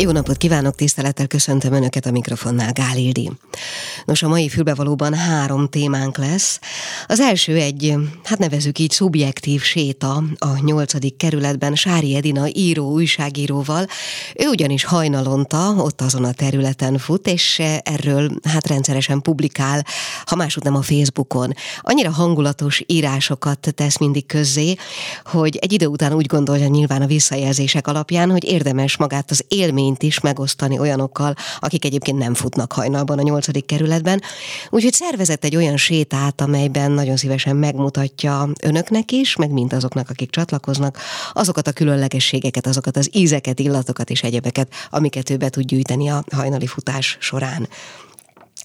Jó napot kívánok, tisztelettel köszöntöm Önöket a mikrofonnál, Gál. Nos, a mai fülbevalóban három témánk lesz. Az első egy, hát nevezük így, szubjektív séta a nyolcadik kerületben Sári Edina író, újságíróval. Ő ugyanis hajnalonta ott azon a területen fut, és erről hát rendszeresen publikál, ha máshogy nem a Facebookon. Annyira hangulatos írásokat tesz mindig közzé, hogy egy idő után úgy gondolja nyilván a visszajelzések alapján, hogy érdemes magát az élmény élményt is megosztani olyanokkal, akik egyébként nem futnak hajnalban a nyolcadik kerületben. Úgyhogy szervezett egy olyan sétát, amelyben nagyon szívesen megmutatja önöknek is, meg mind azoknak, akik csatlakoznak, azokat a különlegességeket, azokat az ízeket, illatokat és egyebeket, amiket ő be tud gyűjteni a hajnali futás során.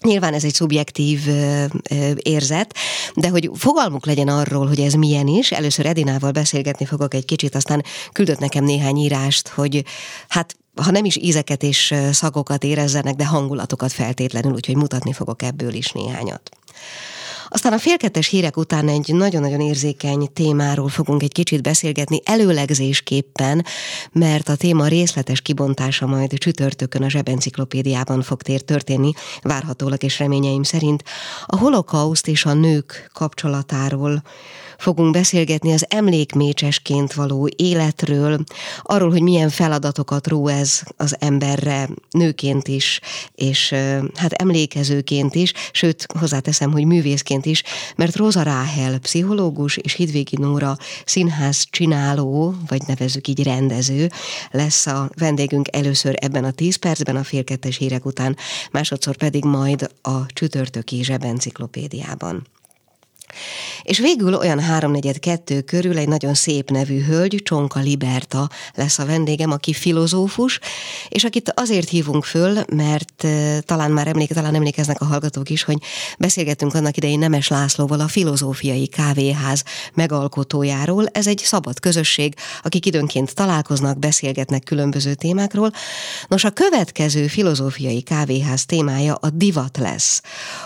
Nyilván ez egy szubjektív ö, ö, érzet, de hogy fogalmuk legyen arról, hogy ez milyen is, először Edinával beszélgetni fogok egy kicsit, aztán küldött nekem néhány írást, hogy hát ha nem is ízeket és szagokat érezzenek, de hangulatokat feltétlenül, úgyhogy mutatni fogok ebből is néhányat. Aztán a félkettes hírek után egy nagyon-nagyon érzékeny témáról fogunk egy kicsit beszélgetni előlegzésképpen, mert a téma részletes kibontása majd csütörtökön a zsebenciklopédiában fog tér történni, várhatólag és reményeim szerint. A holokauszt és a nők kapcsolatáról fogunk beszélgetni az emlékmécsesként való életről, arról, hogy milyen feladatokat ró ez az emberre nőként is, és hát emlékezőként is, sőt, hozzáteszem, hogy művészként is, mert Rosa Ráhel, pszichológus és Hidvégi Nóra színház csináló, vagy nevezük így rendező, lesz a vendégünk először ebben a 10 percben a félkettes hírek után, másodszor pedig majd a csütörtöki zsebenciklopédiában. És végül olyan háromnegyed kettő körül egy nagyon szép nevű hölgy, Csonka Liberta lesz a vendégem, aki filozófus, és akit azért hívunk föl, mert talán már emlék, talán emlékeznek a hallgatók is, hogy beszélgettünk annak idején Nemes Lászlóval a filozófiai kávéház megalkotójáról. Ez egy szabad közösség, akik időnként találkoznak, beszélgetnek különböző témákról. Nos, a következő filozófiai kávéház témája a divat lesz.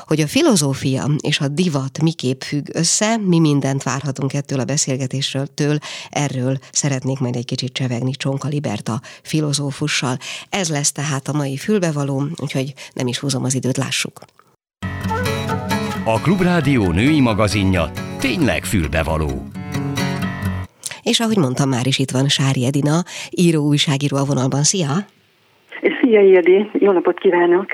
Hogy a filozófia és a divat miképp függ össze, mi mindent várhatunk ettől a beszélgetésről, től, erről szeretnék majd egy kicsit csevegni Csonka Liberta filozófussal. Ez lesz tehát a mai fülbevaló, úgyhogy nem is húzom az időt, lássuk. A Klubrádió női magazinja tényleg fülbevaló. És ahogy mondtam, már is itt van Sári Edina, író, újságíró a vonalban. Szia! Szia, Ildi! Jó napot kívánok!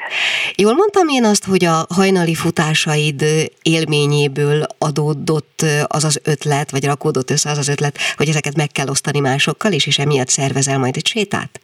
Jól mondtam én azt, hogy a hajnali futásaid élményéből adódott az az ötlet, vagy rakódott össze az az ötlet, hogy ezeket meg kell osztani másokkal, és, és emiatt szervezel majd egy sétát?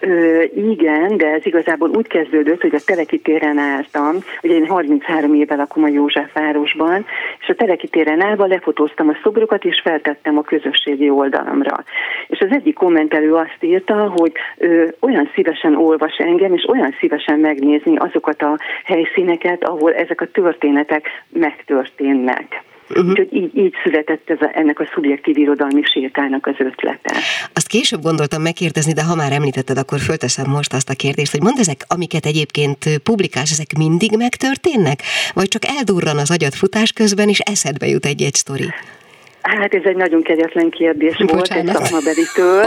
Ö, igen, de ez igazából úgy kezdődött, hogy a Teleki téren álltam, ugye én 33 éve lakom a Józsefvárosban, és a Teleki téren állva lefotóztam a szobrokat, és feltettem a közösségi oldalamra. És az egyik kommentelő azt írta, hogy ö, olyan szívesen olvas engem, és olyan szívesen megnézni azokat a helyszíneket, ahol ezek a történetek megtörténnek. Uh-huh. Úgyhogy így, így született ez a, ennek a szubjektív irodalmi sétának az ötlete. Azt később gondoltam megkérdezni, de ha már említetted, akkor fölteszem most azt a kérdést, hogy mondd ezek, amiket egyébként publikálsz, ezek mindig megtörténnek? Vagy csak eldurran az agyad futás közben, és eszedbe jut egy-egy sztori? Hát ez egy nagyon kegyetlen kérdés Bocsánat. volt egy szakmabelitől.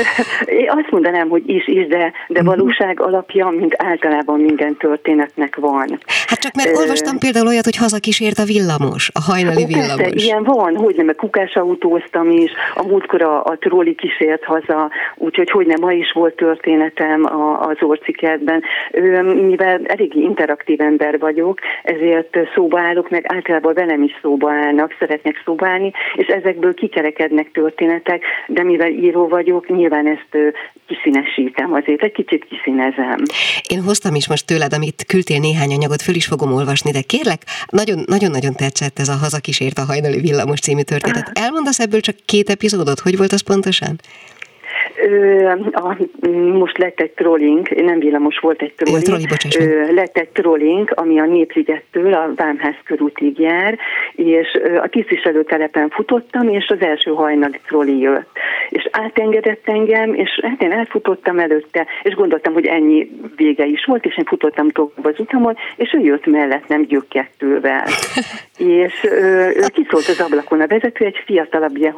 Én azt mondanám, hogy is, is, de, de mhm. valóság alapja, mint általában minden történetnek van. Hát csak mert olvastam például olyat, hogy hazakísért a villamos, a hajnali villamos. Persze, ilyen van, hogy nem, kukás autóztam is, a múltkor a, a trolli kísért haza, úgyhogy hogy nem, ma is volt történetem a, az orcikertben. Mivel elég interaktív ember vagyok, ezért szóba állok, meg általában velem is szóba állnak, szeretnek szóba állni, és ezekből kikerekednek történetek, de mivel író vagyok, nyilván ezt kiszínesítem, azért egy kicsit kiszínezem. Én hoztam is most tőled, amit küldtél néhány anyagot, föl is fogom olvasni, de kérlek, nagyon-nagyon tetszett ez a Hazakísért a hajnali villamos című történet. Elmondasz ebből csak két epizódot? Hogy volt az pontosan? Ö, a, most lett egy trolling, nem villamos, volt egy trolling. Trolli, ö, lett egy trolling, ami a Népligettől a Vámház körútig jár, és a tisztviselőtelepen futottam, és az első hajnali trolli jött. És átengedett engem, és hát én elfutottam előtte, és gondoltam, hogy ennyi vége is volt, és én futottam tovább az utamon, és ő jött mellettem gyökkettővel. és ö, ő kiszólt az ablakon a vezető, egy fiatalabb, ilyen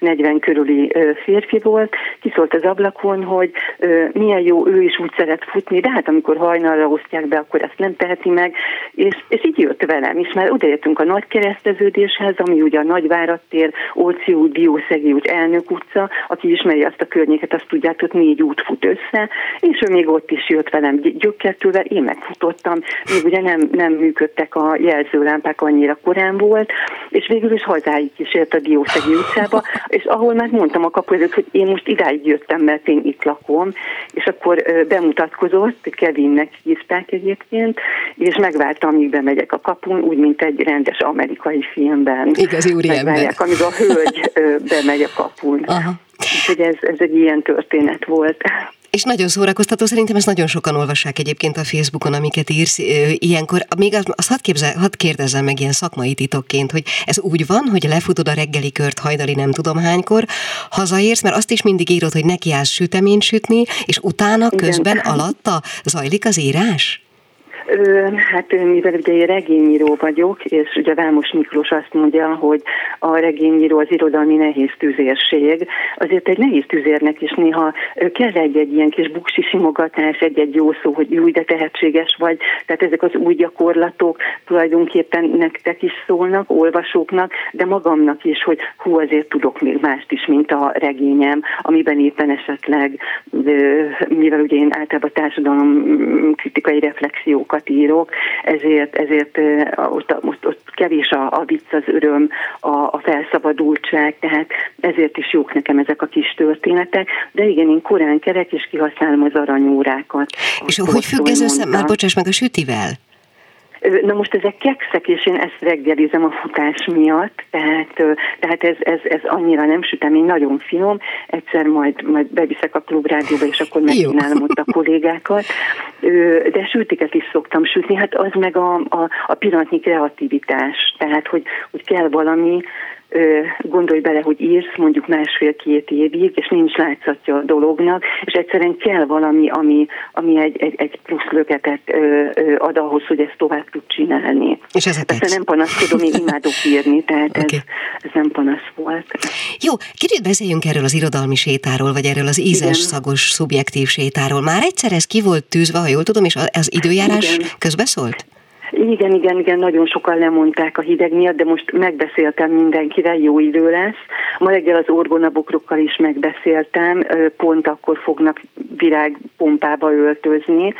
30-40 körüli férfi volt, kiszólt az ablakon, hogy ö, milyen jó, ő is úgy szeret futni, de hát amikor hajnalra osztják be, akkor ezt nem teheti meg, és, és így jött velem, és már odaértünk a nagy kereszteződéshez, ami ugye a Nagyvárat tér, út, Diószegi út, Elnök utca, aki ismeri azt a környéket, azt tudják, hogy négy út fut össze, és ő még ott is jött velem gyökkertővel, én megfutottam, még ugye nem, nem működtek a jelzőlámpák, annyira korán volt, és végül is hazáig kísért a Diószegi utcába, és ahol már mondtam a kapu hogy én most idáig jöttem, mert én itt lakom, és akkor bemutatkozott, Kevinnek hívták egyébként, és megvártam, amíg bemegyek a kapun, úgy, mint egy rendes amerikai filmben. Igazi úriember. amíg a hölgy bemegy a kapun. Aha. Úgyhogy ez, ez egy ilyen történet volt. És nagyon szórakoztató, szerintem ezt nagyon sokan olvassák egyébként a Facebookon, amiket írsz ilyenkor. Még azt, azt hadd, képzel, hadd kérdezzem meg ilyen szakmai titokként, hogy ez úgy van, hogy lefutod a reggeli kört hajdali nem tudom hánykor, hazaérsz, mert azt is mindig írod, hogy nekiállsz süteményt sütni, és utána közben Igen. alatta zajlik az írás? Hát mivel ugye én regényíró vagyok, és ugye Vámos Miklós azt mondja, hogy a regényíró az irodalmi nehéz tüzérség, azért egy nehéz tüzérnek is néha kell egy-egy ilyen kis buksi simogatás, egy-egy jó szó, hogy új, de tehetséges vagy. Tehát ezek az új gyakorlatok tulajdonképpen nektek is szólnak, olvasóknak, de magamnak is, hogy hú, azért tudok még mást is, mint a regényem, amiben éppen esetleg, mivel ugye én általában társadalom kritikai reflexiókat sokat írok, ezért, ezért ott, ott, ott kevés a, a vicc, az öröm, a, a felszabadultság, tehát ezért is jók nekem ezek a kis történetek, de igen, én korán kerek, és kihasználom az aranyórákat. És hogy függ ez össze, már bocsáss meg a sütivel? Na most ezek kekszek, és én ezt reggelizem a futás miatt, tehát, tehát ez, ez, ez annyira nem sütemény, nagyon finom, egyszer majd, majd beviszek a klubrádióba, és akkor megcsinálom ott a kollégákat, de sütiket is szoktam sütni, hát az meg a, a, a pillanatnyi kreativitás, tehát hogy, hogy kell valami, gondolj bele, hogy írsz mondjuk másfél-két évig, és nincs látszatja a dolognak, és egyszerűen kell valami, ami, ami egy, egy, egy plusz löketet ad ahhoz, hogy ezt tovább tud csinálni. És ez Persze nem panaszkodom, én imádok írni, tehát okay. ez, ez nem panasz volt. Jó, kicsit beszéljünk erről az irodalmi sétáról, vagy erről az ízes, Igen. szagos, szubjektív sétáról. Már egyszer ez ki volt tűzve, ha jól tudom, és az időjárás Igen. közbeszólt? Igen, igen, igen, nagyon sokan lemondták a hideg miatt, de most megbeszéltem mindenkivel, jó idő lesz. Ma reggel az orgonabokrokkal is megbeszéltem, pont akkor fognak virágpompába öltözni,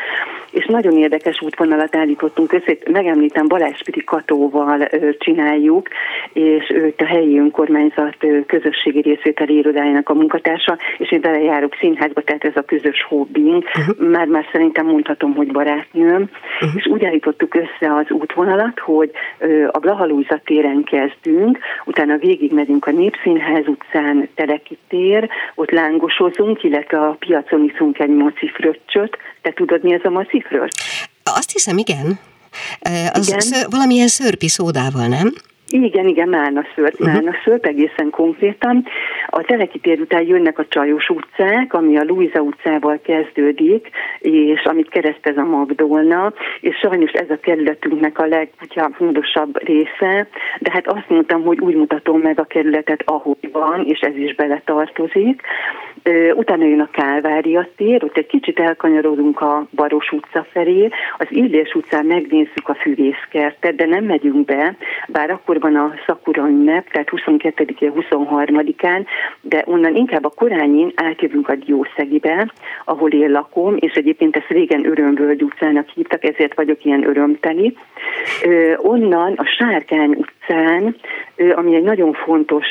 és nagyon érdekes útvonalat állítottunk össze. Megemlítem Balázs Piri Katóval csináljuk, és őt a helyi önkormányzat közösségi részvételi irodájának a munkatársa, és én vele járok színházba, tehát ez a közös hobbink. Uh-huh. Már, már szerintem mondhatom, hogy barátnőm, uh-huh. és úgy állítottuk össze az útvonalat, hogy a Blahalújza téren kezdünk, utána végigmegyünk a Népszínház utcán, Teleki tér, ott lángosozunk, illetve a piacon iszunk egy macifröccsöt. Te tudod, mi ez a macifröccs? Azt hiszem, igen. Az igen? Ször, valamilyen szörpi szódával, nem? Igen, igen, Málna szőrt, uh-huh. Málna szőrt egészen konkrétan. A Teleki tér után jönnek a Csajos utcák, ami a Luisa utcával kezdődik, és amit keresztez a Magdolna, és sajnos ez a kerületünknek a legfontosabb része, de hát azt mondtam, hogy úgy mutatom meg a kerületet, ahogy van, és ez is bele tartozik. Utána jön a Kálvária tér, ott egy kicsit elkanyarodunk a Baros utca felé, az Illés utcán megnézzük a fűvészkertet, de nem megyünk be, bár akkor van a Szakura ünnep, tehát 22-én, 23-án, de onnan inkább a korányin átjövünk a Diószegibe, ahol én lakom, és egyébként ezt régen Örömvölgy utcának hívtak, ezért vagyok ilyen örömteli. Onnan a Sárkány utcán, ami egy nagyon fontos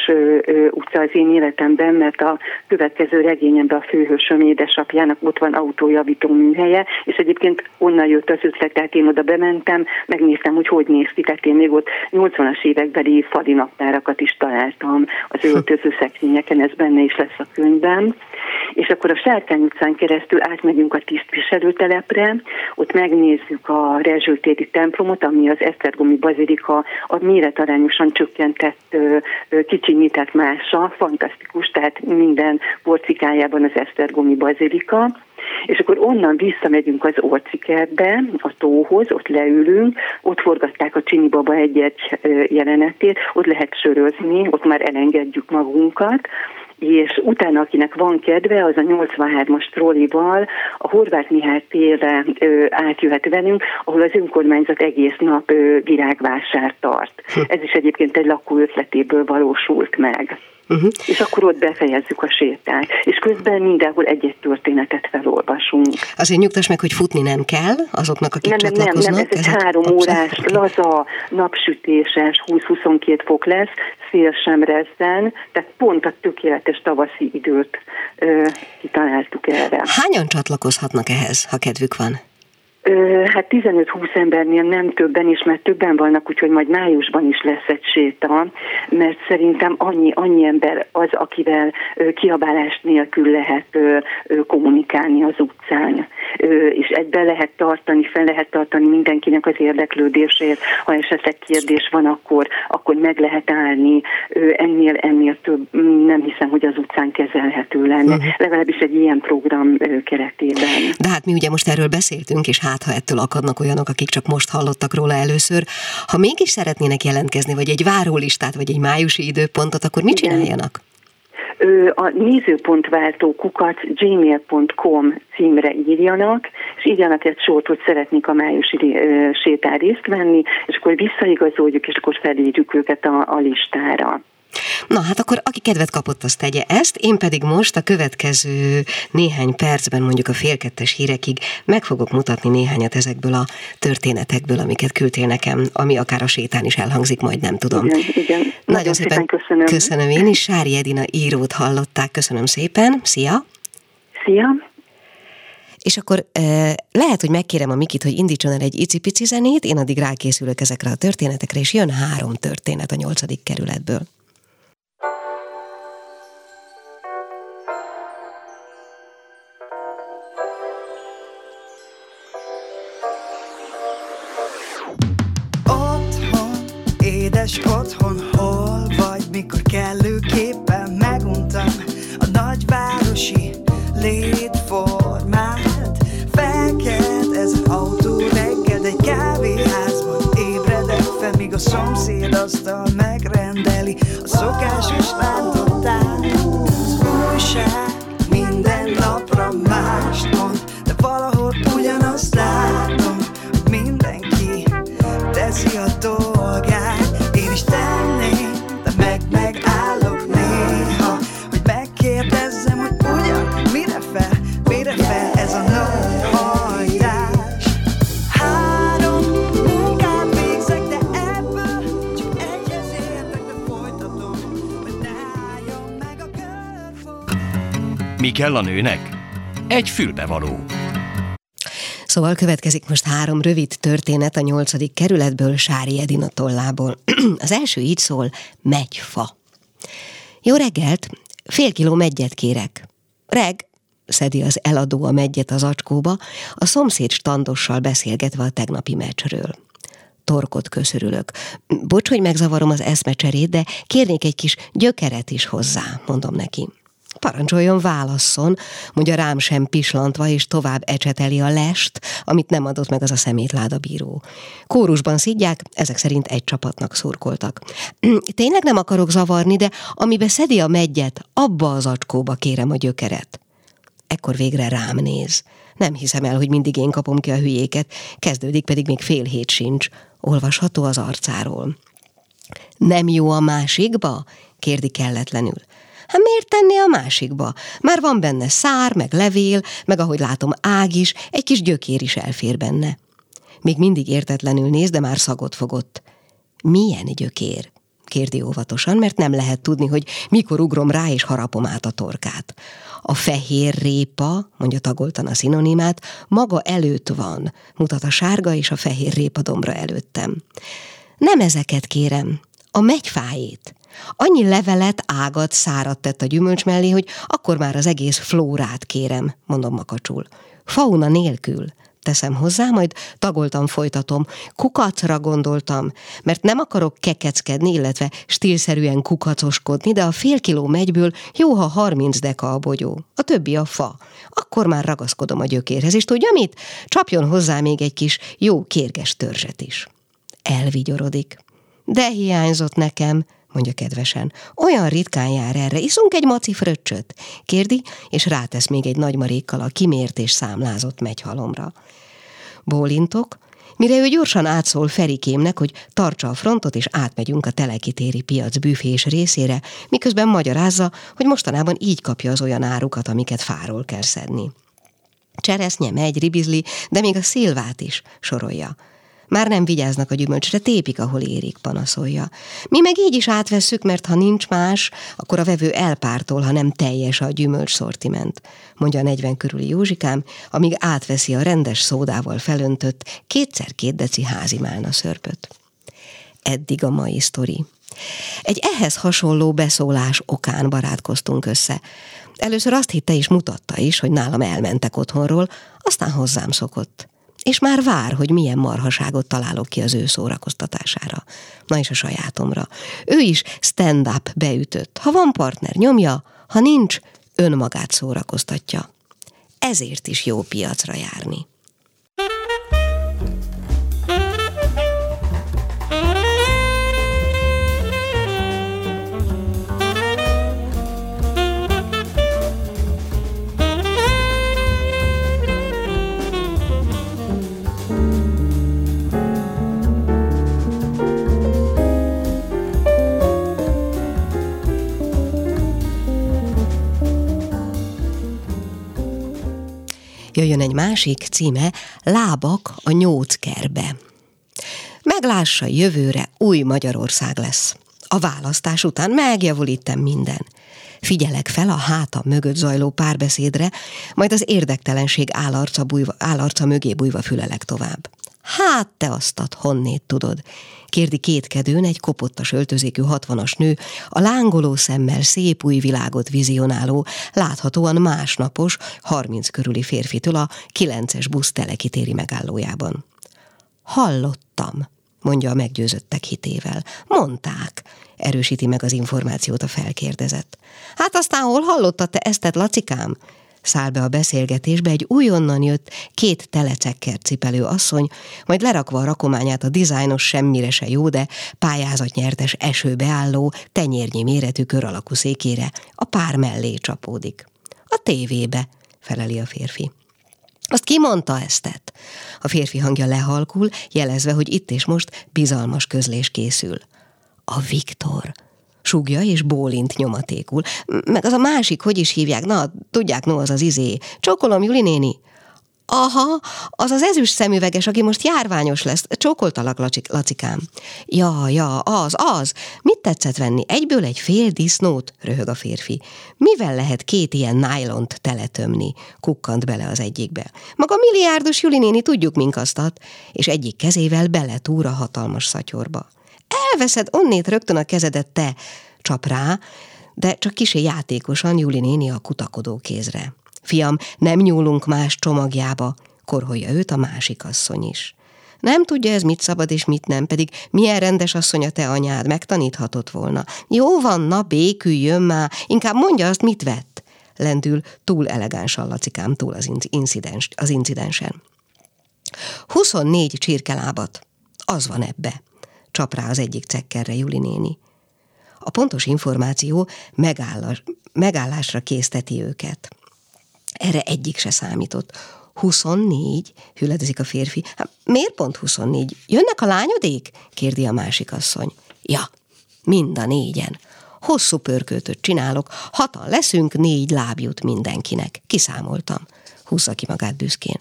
utca az én életemben, mert a következő regényemben a főhősöm édesapjának ott van autójavító műhelye, és egyébként onnan jött az ötlet, tehát én oda bementem, megnéztem, hogy hogy néz ki, tehát én még ott 80-as évekbeli fali naptárakat is találtam az öltöző szekrényeken, ez benne is lesz a könyvben. És akkor a Sárkány utcán keresztül átmegyünk a tisztviselőtelepre, ott megnézzük a rezsőtéri templomot, ami az Esztergomi bazilika a méretarányosan csökkentett, kicsinyített mása, fantasztikus, tehát minden porcikájában az Esztergomi bazilika, és akkor onnan visszamegyünk az Orcikertbe, a tóhoz, ott leülünk, ott forgatták a Csini Baba egy-egy jelenetét, ott lehet sörözni, ott már elengedjük magunkat, és utána, akinek van kedve, az a 83-as trollival a Horváth Mihály térre ö, átjöhet velünk, ahol az önkormányzat egész nap ö, virágvásár tart. Hm. Ez is egyébként egy lakó ötletéből valósult meg. Uh-huh. És akkor ott befejezzük a sétát. És közben mindenhol egy-egy történetet felolvasunk. Azért nyugtass meg, hogy futni nem kell azoknak, akik nem, csatlakoznak. Nem, nem, ez egy három órás, laza, napsütéses, 20-22 fok lesz, szél sem rezzen, tehát pont a tökéletes tavaszi időt kitaláltuk erre. Hányan csatlakozhatnak ehhez, ha kedvük van? Hát 15-20 embernél nem többen is, mert többen vannak, úgyhogy majd májusban is lesz egy séta, mert szerintem annyi, annyi ember az, akivel kiabálás nélkül lehet kommunikálni az utcán, és egyben lehet tartani, fel lehet tartani mindenkinek az érdeklődését, ha esetleg kérdés van, akkor, akkor meg lehet állni, ennél, ennél több nem hiszem, hogy az utcán kezelhető lenne, uh-huh. legalábbis egy ilyen program keretében. De hát mi ugye most erről beszéltünk, és hát ha ettől akadnak olyanok, akik csak most hallottak róla először, ha mégis szeretnének jelentkezni, vagy egy várólistát, vagy egy májusi időpontot, akkor mit csináljanak? a nézőpontváltó kukat gmail.com címre írjanak, és írjanak egy sort, hogy szeretnék a májusi sétán részt venni, és akkor visszaigazoljuk, és akkor felírjuk őket a, a listára. Na hát akkor aki kedvet kapott, azt tegye ezt, én pedig most a következő néhány percben, mondjuk a félkettes hírekig meg fogok mutatni néhányat ezekből a történetekből, amiket küldtél nekem, ami akár a sétán is elhangzik, majd nem tudom. Igen, igen. Nagyon, Nagyon szépen, szépen köszönöm. Köszönöm én is, Sári Edina írót hallották, köszönöm szépen, szia! Szia! És akkor lehet, hogy megkérem a Mikit, hogy indítson el egy icipici zenét, én addig rákészülök ezekre a történetekre, és jön három történet a nyolcadik kerületből. A szomszéd asztal megrendeli kell a nőnek? Egy fülbevaló. Szóval következik most három rövid történet a nyolcadik kerületből Sári Edina tollából. Az első így szól, megyfa. Jó reggelt, fél kiló megyet kérek. Reg, szedi az eladó a megyet az acskóba, a szomszéd standossal beszélgetve a tegnapi meccsről. Torkot köszörülök. Bocs, hogy megzavarom az eszmecserét, de kérnék egy kis gyökeret is hozzá, mondom neki. Parancsoljon, válasszon, mondja rám sem pislantva, és tovább ecseteli a lest, amit nem adott meg az a szemétláda bíró. Kórusban szidják, ezek szerint egy csapatnak szurkoltak. Tényleg nem akarok zavarni, de amibe szedi a megyet, abba az acskóba kérem a gyökeret. Ekkor végre rám néz. Nem hiszem el, hogy mindig én kapom ki a hülyéket, kezdődik pedig még fél hét sincs. Olvasható az arcáról. Nem jó a másikba? kérdi kelletlenül. Hát miért tenni a másikba? Már van benne szár, meg levél, meg ahogy látom ág is, egy kis gyökér is elfér benne. Még mindig értetlenül néz, de már szagot fogott. Milyen gyökér? kérdi óvatosan, mert nem lehet tudni, hogy mikor ugrom rá és harapom át a torkát. A fehér répa, mondja tagoltan a szinonimát, maga előtt van, mutat a sárga és a fehér répa dombra előttem. Nem ezeket kérem, A megyfájét. Annyi levelet, ágat, szárat tett a gyümölcs mellé, hogy akkor már az egész flórát kérem, mondom makacsul. Fauna nélkül teszem hozzá, majd tagoltam, folytatom. Kukacra gondoltam, mert nem akarok kekeckedni, illetve stílszerűen kukacoskodni, de a fél kiló megyből jó, ha 30 deka a bogyó. A többi a fa. Akkor már ragaszkodom a gyökérhez, és tudja mit? Csapjon hozzá még egy kis jó kérges törzset is. Elvigyorodik. De hiányzott nekem, mondja kedvesen. Olyan ritkán jár erre, iszunk egy maci fröccsöt, kérdi, és rátesz még egy nagy marékkal a kimért és számlázott megyhalomra. Bólintok, mire ő gyorsan átszól Ferikémnek, hogy tartsa a frontot, és átmegyünk a telekitéri piac büfés részére, miközben magyarázza, hogy mostanában így kapja az olyan árukat, amiket fáról kell szedni. Cseresznye, megy, ribizli, de még a szilvát is sorolja. Már nem vigyáznak a gyümölcsre, tépik, ahol érik, panaszolja. Mi meg így is átvesszük, mert ha nincs más, akkor a vevő elpártol, ha nem teljes a gyümölcs szortiment, mondja a 40 körüli Józsikám, amíg átveszi a rendes szódával felöntött kétszer két deci házi málna szörpöt. Eddig a mai sztori. Egy ehhez hasonló beszólás okán barátkoztunk össze. Először azt hitte és mutatta is, hogy nálam elmentek otthonról, aztán hozzám szokott és már vár, hogy milyen marhaságot találok ki az ő szórakoztatására. Na és a sajátomra. Ő is stand-up beütött. Ha van partner, nyomja, ha nincs, önmagát szórakoztatja. Ezért is jó piacra járni. Jöjjön egy másik címe, Lábak a nyóckerbe. Meglássa, jövőre új Magyarország lesz. A választás után megjavul minden. Figyelek fel a háta mögött zajló párbeszédre, majd az érdektelenség állarca, bújva, állarca mögé bújva fülelek tovább. Hát te aztat, honnét tudod? Kérdi kétkedőn egy kopottas öltözékű hatvanas nő, a lángoló szemmel szép új világot vizionáló, láthatóan másnapos, harminc körüli férfitől a kilences busz telekitéri megállójában. Hallottam, mondja a meggyőzöttek hitével. Mondták, erősíti meg az információt a felkérdezett. Hát aztán hol hallottad te ezt, Lacikám? Száll be a beszélgetésbe egy újonnan jött, két telecekker cipelő asszony, majd lerakva a rakományát a dizájnos semmire se jó, de pályázatnyertes esőbeálló, tenyérnyi méretű kör alakú székére a pár mellé csapódik. A tévébe, feleli a férfi. Azt ki mondta eztet? A férfi hangja lehalkul, jelezve, hogy itt és most bizalmas közlés készül. A Viktor, Súgja és bólint nyomatékul. Meg az a másik, hogy is hívják? Na, tudják, no, az az izé. Csókolom, Juli néni. Aha, az az ezüst szemüveges, aki most járványos lesz. Csókoltalak, Lacikám. Ja, ja, az, az. Mit tetszett venni? Egyből egy fél disznót? Röhög a férfi. Mivel lehet két ilyen nájlont teletömni? Kukkant bele az egyikbe. Maga milliárdos Juli néni tudjuk minkasztat. És egyik kezével beletúr a hatalmas szatyorba. Elveszed onnét rögtön a kezedet te, csap rá, de csak kisé játékosan Juli néni a kutakodó kézre. Fiam, nem nyúlunk más csomagjába, korholja őt a másik asszony is. Nem tudja ez mit szabad és mit nem, pedig milyen rendes asszony a te anyád, megtaníthatott volna. Jó van, na béküljön már, inkább mondja azt, mit vett. Lendül túl elegánsan lacikám túl az, incidens, az incidensen. 24 csirkelábat, az van ebbe csap rá az egyik cekkerre Juli néni. A pontos információ megállás, megállásra készteti őket. Erre egyik se számított. 24? hüledezik a férfi. Hát, miért pont 24? Jönnek a lányodék? kérdi a másik asszony. Ja, mind a négyen. Hosszú pörköltöt csinálok, hatan leszünk, négy láb jut mindenkinek. Kiszámoltam. Húzza ki magát büszkén.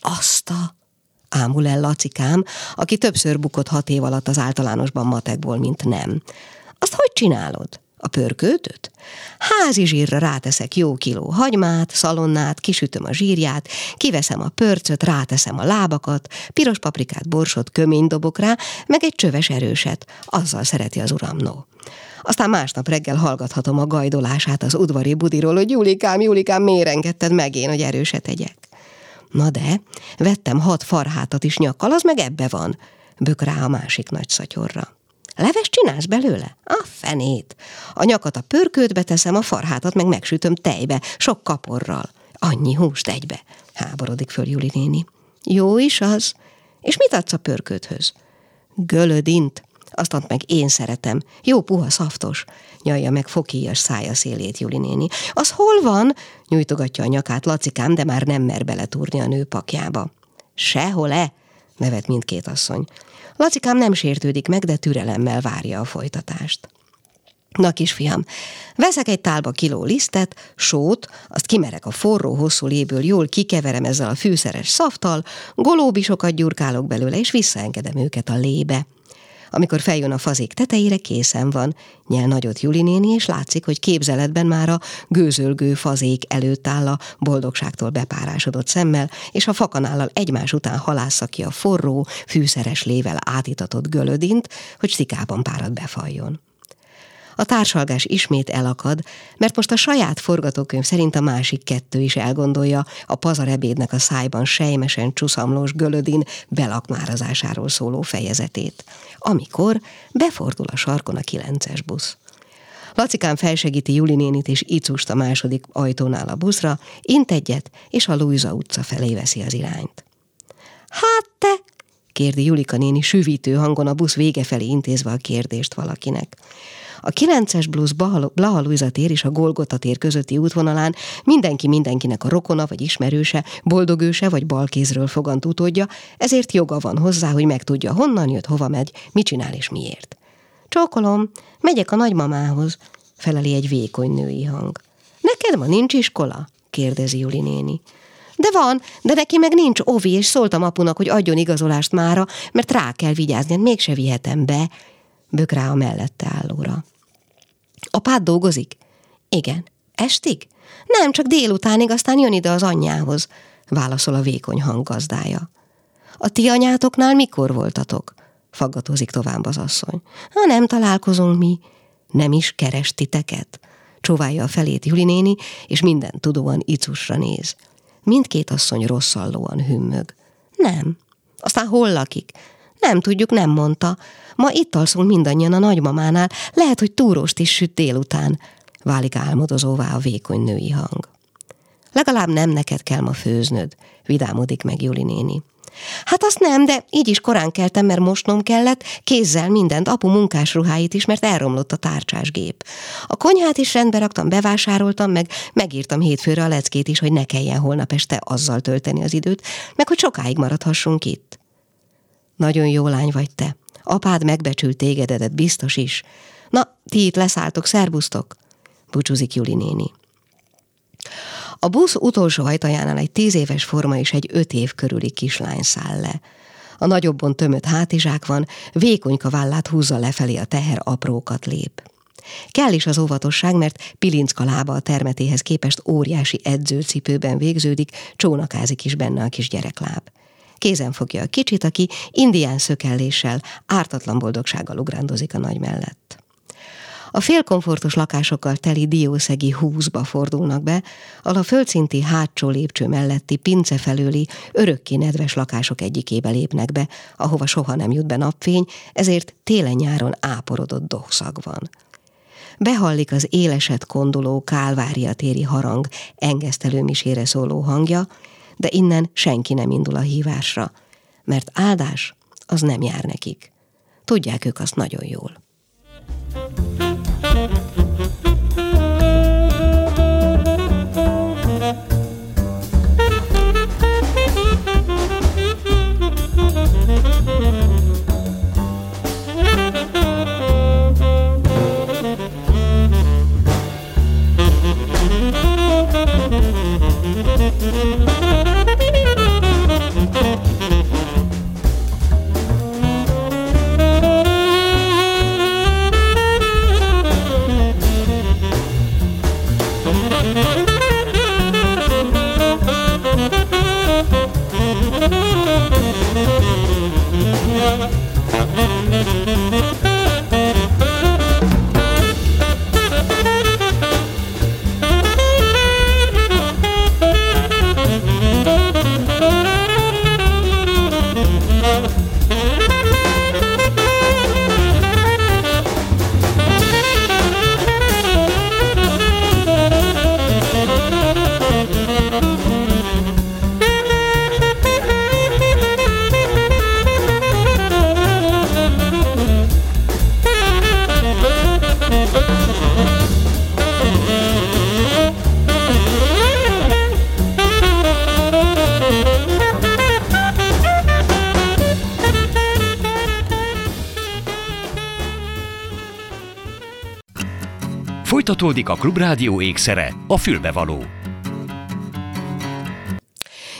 Azt a ámul el Lacikám, aki többször bukott hat év alatt az általánosban matekból, mint nem. Azt hogy csinálod? A pörköltöt? Házi zsírra ráteszek jó kiló hagymát, szalonnát, kisütöm a zsírját, kiveszem a pörcöt, ráteszem a lábakat, piros paprikát, borsot, kömény dobok rá, meg egy csöves erőset. Azzal szereti az uram, no. Aztán másnap reggel hallgathatom a gajdolását az udvari budiról, hogy Julikám, Julikám, miért engedted meg én, hogy erőset tegyek? Na de, vettem hat farhátat is nyakkal, az meg ebbe van. Bök rá a másik nagy szatyorra. Leves csinálsz belőle? A fenét. A nyakat a pörkődbe teszem, a farhátat meg megsütöm tejbe, sok kaporral. Annyi húst egybe. Háborodik föl Juli néni. Jó is az. És mit adsz a pörkődhöz? Gölödint. Azt meg én szeretem. Jó puha szaftos. Nyalja meg fokíjas szája szélét Juli néni. Az hol van? Nyújtogatja a nyakát Lacikám, de már nem mer beletúrni a nő pakjába. Sehol-e? nevet mindkét asszony. Lacikám nem sértődik meg, de türelemmel várja a folytatást. Na kisfiam, veszek egy tálba kiló lisztet, sót, azt kimerek a forró, hosszú léből, jól kikeverem ezzel a fűszeres szaftal, golóbisokat gyurkálok belőle, és visszaengedem őket a lébe. Amikor feljön a fazék tetejére, készen van. Nyel nagyot Juli néni, és látszik, hogy képzeletben már a gőzölgő fazék előtt áll a boldogságtól bepárásodott szemmel, és a fakanállal egymás után halásza ki a forró, fűszeres lével átitatott gölödint, hogy szikában párad befaljon. A társalgás ismét elakad, mert most a saját forgatókönyv szerint a másik kettő is elgondolja a pazarebédnek a szájban sejmesen csuszamlós gölödin belakmározásáról szóló fejezetét, amikor befordul a sarkon a kilences busz. Lacikán felsegíti Juli nénit és Icust a második ajtónál a buszra, int egyet, és a Luisa utca felé veszi az irányt. Hát te, kérdi Julika néni süvítő hangon a busz vége felé intézve a kérdést valakinek. A 9-es blues Blaha Luisa tér és a Golgota tér közötti útvonalán mindenki mindenkinek a rokona vagy ismerőse, boldogőse vagy balkézről fogant utódja, ezért joga van hozzá, hogy megtudja, honnan jött, hova megy, mit csinál és miért. Csókolom, megyek a nagymamához, feleli egy vékony női hang. Neked ma nincs iskola? kérdezi Juli néni. De van, de neki meg nincs ovi, és szóltam apunak, hogy adjon igazolást mára, mert rá kell vigyázni, hát mégse vihetem be, bök rá a mellette állóra. Apád dolgozik? Igen. Estig? Nem, csak délutánig, aztán jön ide az anyjához, válaszol a vékony hang gazdája. A ti anyátoknál mikor voltatok? Faggatozik tovább az asszony. Ha nem találkozunk mi, nem is keres titeket? Csóválja a felét Juli néni, és minden tudóan icusra néz. Mindkét asszony rosszallóan hümmög. Nem. Aztán hol lakik? Nem tudjuk, nem mondta. Ma itt alszunk mindannyian a nagymamánál, lehet, hogy túróst is süt délután, válik álmodozóvá a vékony női hang. Legalább nem neked kell ma főznöd, vidámodik meg Juli néni. Hát azt nem, de így is korán keltem, mert mosnom kellett, kézzel mindent, apu munkás ruháit is, mert elromlott a tárcsás gép. A konyhát is rendbe raktam, bevásároltam, meg megírtam hétfőre a leckét is, hogy ne kelljen holnap este azzal tölteni az időt, meg hogy sokáig maradhassunk itt. Nagyon jó lány vagy te. Apád megbecsült tégededet, biztos is. Na, ti itt leszálltok, szerbusztok, búcsúzik Juli néni. A busz utolsó ajtajánál egy tíz éves forma és egy öt év körüli kislány száll le. A nagyobbon tömött hátizsák van, vékonyka vállát húzza lefelé a teher aprókat lép. Kell is az óvatosság, mert Pilincka lába a termetéhez képest óriási edzőcipőben végződik, csónakázik is benne a kis gyerekláb. Kézen fogja a kicsit, aki indián szökelléssel, ártatlan boldogsággal ugrándozik a nagy mellett. A félkomfortos lakásokkal teli diószegi húzba fordulnak be, ahol a földszinti hátsó lépcső melletti pince felőli örökké nedves lakások egyikébe lépnek be, ahova soha nem jut be napfény, ezért télen-nyáron áporodott dohszag van. Behallik az éleset konduló kálvária téri harang engesztelő misére szóló hangja, de innen senki nem indul a hívásra, mert áldás az nem jár nekik. Tudják ők azt nagyon jól. Folytatódik a Klubrádió ékszere, a fülbevaló.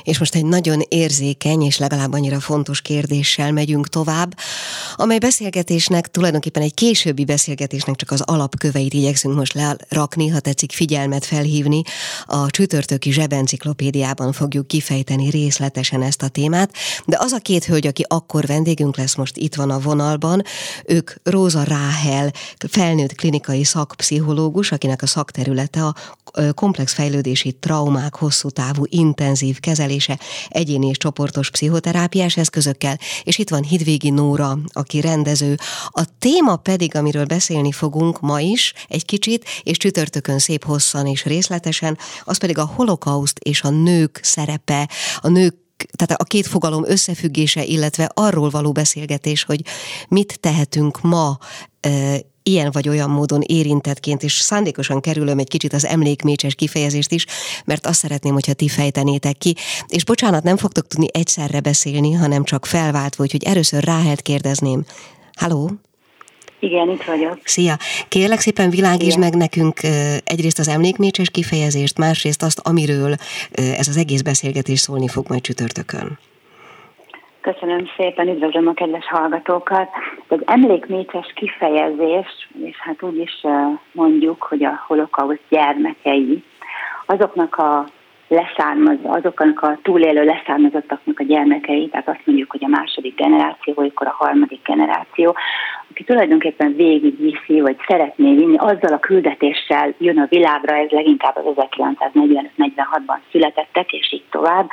És most egy nagyon érzékeny és legalább annyira fontos kérdéssel megyünk tovább, amely beszélgetésnek, tulajdonképpen egy későbbi beszélgetésnek csak az alapköveit igyekszünk most lerakni, ha tetszik figyelmet felhívni. A csütörtöki zsebenciklopédiában fogjuk kifejteni részletesen ezt a témát, de az a két hölgy, aki akkor vendégünk lesz, most itt van a vonalban, ők Róza Ráhel, felnőtt klinikai szakpszichológus, akinek a szakterülete a komplex fejlődési traumák hosszú távú intenzív kezelése egyéni és csoportos pszichoterápiás eszközökkel, és itt van Hidvégi Nóra, aki rendező. A téma pedig, amiről beszélni fogunk ma is egy kicsit, és csütörtökön szép hosszan és részletesen, az pedig a holokauszt és a nők szerepe, a nők tehát a két fogalom összefüggése, illetve arról való beszélgetés, hogy mit tehetünk ma ilyen vagy olyan módon érintettként, és szándékosan kerülöm egy kicsit az emlékmécses kifejezést is, mert azt szeretném, hogyha ti fejtenétek ki. És bocsánat, nem fogtok tudni egyszerre beszélni, hanem csak felváltva, úgyhogy először Ráhelt kérdezném. Halló? Igen, itt vagyok. Szia! Kérlek szépen világítsd meg nekünk egyrészt az emlékmécses kifejezést, másrészt azt, amiről ez az egész beszélgetés szólni fog majd csütörtökön. Köszönöm szépen, üdvözlöm a kedves hallgatókat. Az emlékmécses kifejezés, és hát úgy is mondjuk, hogy a holokauszt gyermekei, azoknak a leszármaz, azoknak a túlélő leszármazottaknak a gyermekei, tehát azt mondjuk, hogy a második generáció, vagy akkor a harmadik generáció, aki tulajdonképpen végigviszi, vagy szeretné vinni, azzal a küldetéssel jön a világra, ez leginkább az 1945-46-ban születettek, és így tovább,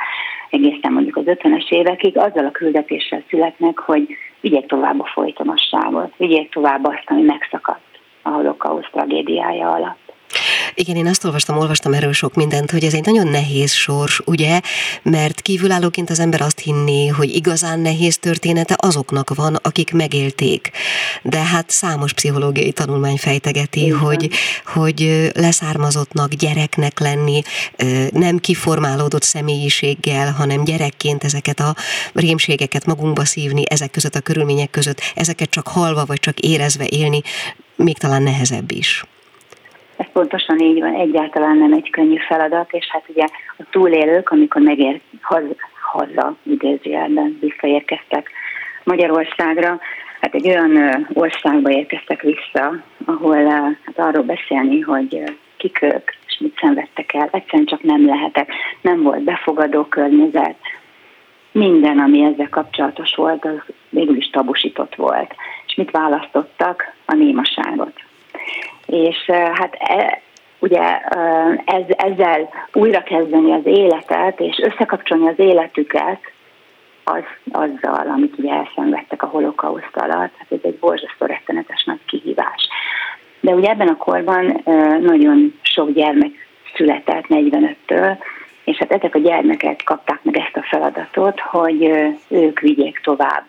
egészen mondjuk az 50-es évekig, azzal a küldetéssel születnek, hogy vigyék tovább a folytonosságot, vigyék tovább azt, ami megszakadt a holokauszt tragédiája alatt. Igen, én azt olvastam, olvastam erről sok mindent, hogy ez egy nagyon nehéz sors, ugye? Mert kívülállóként az ember azt hinné, hogy igazán nehéz története azoknak van, akik megélték. De hát számos pszichológiai tanulmány fejtegeti, Igen. hogy, hogy leszármazottnak, gyereknek lenni, nem kiformálódott személyiséggel, hanem gyerekként ezeket a rémségeket magunkba szívni, ezek között a körülmények között, ezeket csak halva vagy csak érezve élni, még talán nehezebb is. Ez pontosan így van, egyáltalán nem egy könnyű feladat, és hát ugye a túlélők, amikor megér haza, haza idézőjelben visszaérkeztek Magyarországra, hát egy olyan országba érkeztek vissza, ahol hát arról beszélni, hogy kik ők, és mit szenvedtek el, egyszerűen csak nem lehetek, nem volt befogadó környezet, minden, ami ezzel kapcsolatos volt, az végül is tabusított volt. És mit választottak? A némaságot és hát e, ugye ez, ezzel újra kezdeni az életet, és összekapcsolni az életüket, az, azzal, amit ugye elszenvedtek a holokauszt alatt, hát ez egy borzasztó rettenetes nagy kihívás. De ugye ebben a korban nagyon sok gyermek született 45-től, és hát ezek a gyermekek kapták meg ezt a feladatot, hogy ők vigyék tovább.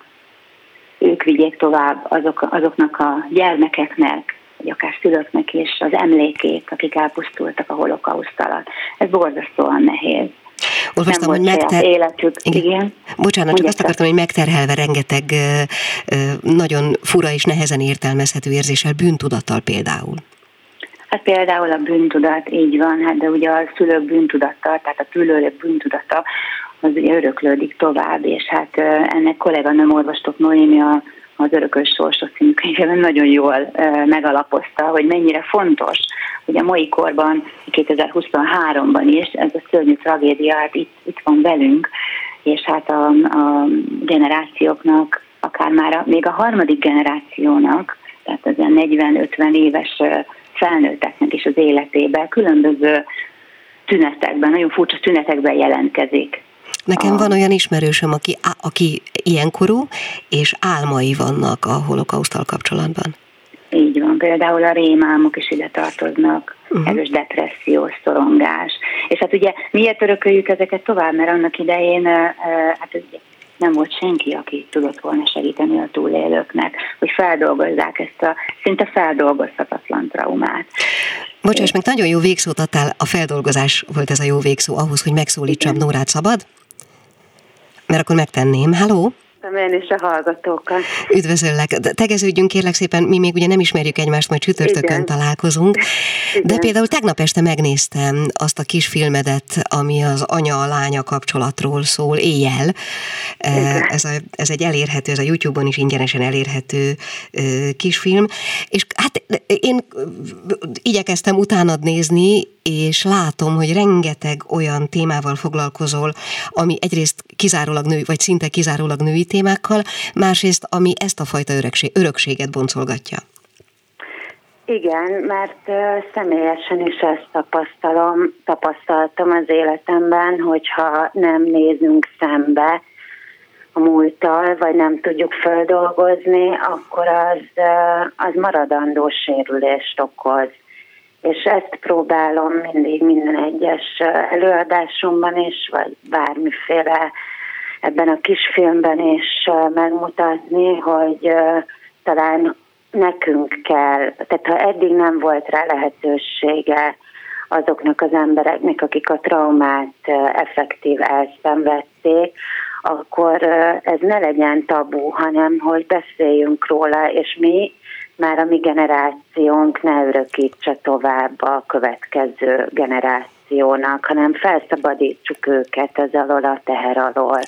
Ők vigyék tovább azok, azoknak a gyermekeknek, vagy akár szülőknek is az emlékét, akik elpusztultak a holokauszt alatt. Ez borzasztóan nehéz. Olvastam, hogy megter... életük. Igen. Igen. Bocsánat, csak azt akartam, hogy megterhelve rengeteg nagyon fura és nehezen értelmezhető érzéssel, bűntudattal például. Hát például a bűntudat, így van, hát de ugye a szülők bűntudata, tehát a szülők bűntudata, az ugye öröklődik tovább, és hát ennek kolléganőm orvostok Noémi a az Örökös Sorsok című könyvében nagyon jól megalapozta, hogy mennyire fontos, hogy a mai korban, 2023-ban is ez a szörnyű tragédia hát itt, itt van velünk, és hát a, a generációknak akár már a, még a harmadik generációnak, tehát az 40-50 éves felnőtteknek is az életében különböző tünetekben, nagyon furcsa tünetekben jelentkezik. Nekem a... van olyan ismerősöm, aki, aki ilyenkorú, és álmai vannak a holokausztal kapcsolatban. Így van, például a rémálmok is ide tartoznak, uh-huh. erős depresszió, szorongás. És hát ugye miért örököljük ezeket tovább, mert annak idején hát nem volt senki, aki tudott volna segíteni a túlélőknek, hogy feldolgozzák ezt a szinte feldolgozhatatlan traumát. Bocsáss, meg nagyon jó végszót adtál, a feldolgozás volt ez a jó végszó ahhoz, hogy megszólítsam Igen. Nórát szabad? Mert akkor megtenném. Halló? Köszöntöm én is a hallgatókat. Üdvözöllek. Tegeződjünk kérlek szépen, mi még ugye nem ismerjük egymást, majd csütörtökön Igen. találkozunk. Igen. De például tegnap este megnéztem azt a kis filmedet, ami az anya-lánya kapcsolatról szól éjjel. Ez, a, ez egy elérhető, ez a YouTube-on is ingyenesen elérhető kisfilm. És hát én igyekeztem utánad nézni, és látom, hogy rengeteg olyan témával foglalkozol, ami egyrészt kizárólag nő, vagy szinte kizárólag női témákkal, másrészt ami ezt a fajta örökség, örökséget boncolgatja. Igen, mert személyesen is ezt tapasztalom, tapasztaltam az életemben, hogyha nem nézünk szembe a múlttal, vagy nem tudjuk földolgozni, akkor az, az maradandó sérülést okoz és ezt próbálom mindig minden egyes előadásomban is, vagy bármiféle ebben a kisfilmben is megmutatni, hogy talán nekünk kell, tehát ha eddig nem volt rá lehetősége azoknak az embereknek, akik a traumát effektív elszenvedték, akkor ez ne legyen tabu, hanem hogy beszéljünk róla, és mi már a mi generációnk ne örökítse tovább a következő generációnak, hanem felszabadítsuk őket ez alól a teher alól.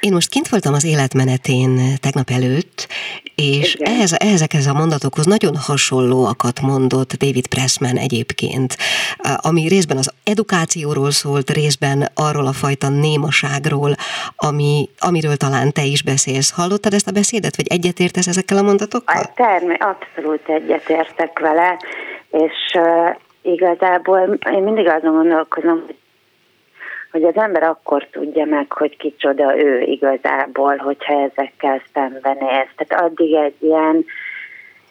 Én most kint voltam az életmenetén tegnap előtt, és ehhez, ehhezekhez a mondatokhoz nagyon hasonlóakat mondott David Pressman egyébként, ami részben az edukációról szólt, részben arról a fajta némaságról, ami, amiről talán te is beszélsz. Hallottad ezt a beszédet, vagy egyetértesz ezekkel a mondatokkal? Termé, abszolút egyetértek vele, és igazából én mindig azon gondolkozom, hogy az ember akkor tudja meg, hogy kicsoda ő igazából, hogyha ezekkel szembenéz. Tehát addig egy ilyen,